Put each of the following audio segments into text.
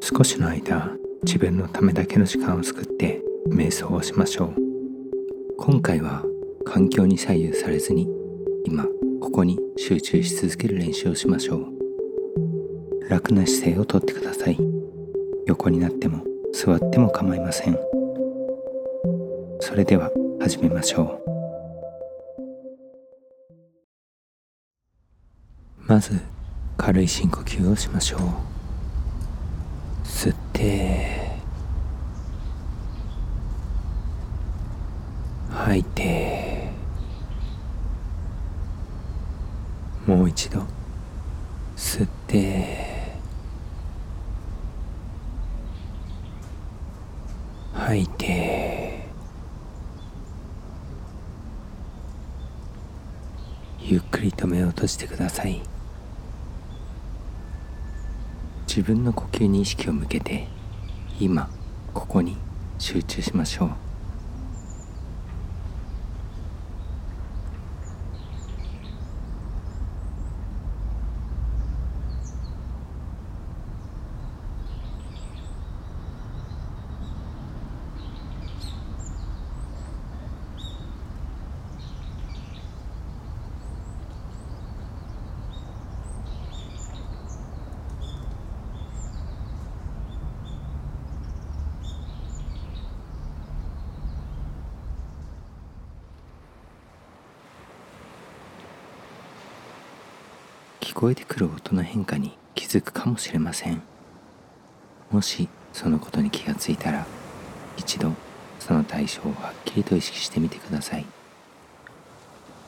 少しの間自分のためだけの時間を作って瞑想をしましょう。今回は環境に左右されずに今ここに集中し続ける練習をしましょう。楽な姿勢をとってください。横になっても座っても構いません。それでは始めましょう。まず軽い深呼吸をしましょう。て吐いてもう一度吸って吐いてゆっくりと目を閉じてください。自分の呼吸に意識を向けて今ここに集中しましょう。聞こえてくる音の変化に気づくかもしれません。もしそのことに気がついたら一度その対象をはっきりと意識してみてください。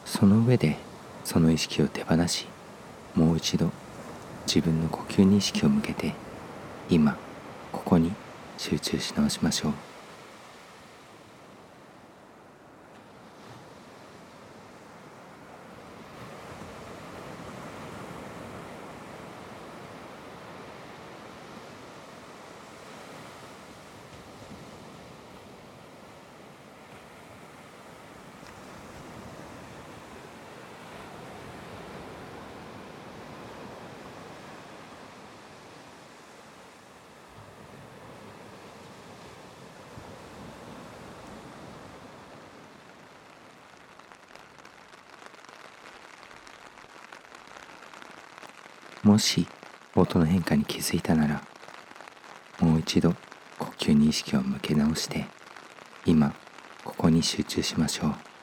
その上でその意識を手放しもう一度自分の呼吸に意識を向けて今ここに集中し直しましょう。もし音の変化に気づいたならもう一度呼吸に意識を向け直して今ここに集中しましょう。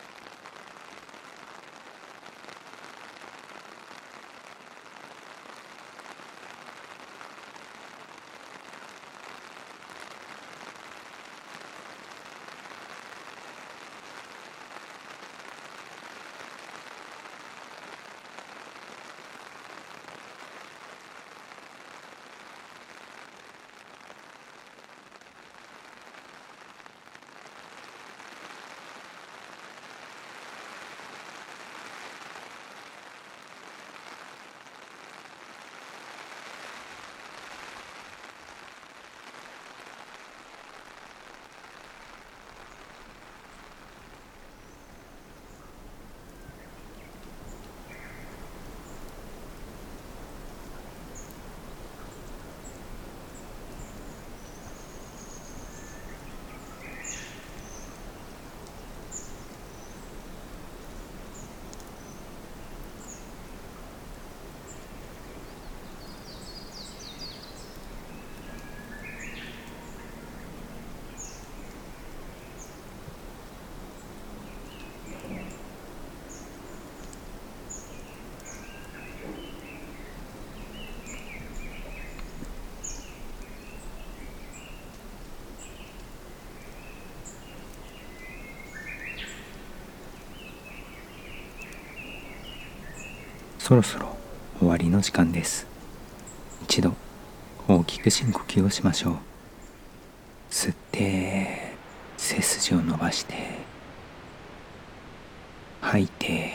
そろそろ終わりの時間です。一度大きく深呼吸をしましょう。吸って背筋を伸ばして吐いて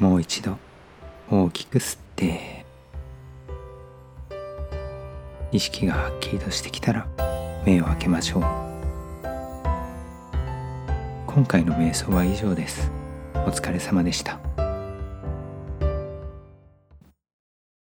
もう一度大きく吸って意識がはっきりとしてきたら目を開けましょう。今回の瞑想は以上です。お疲れ様でした。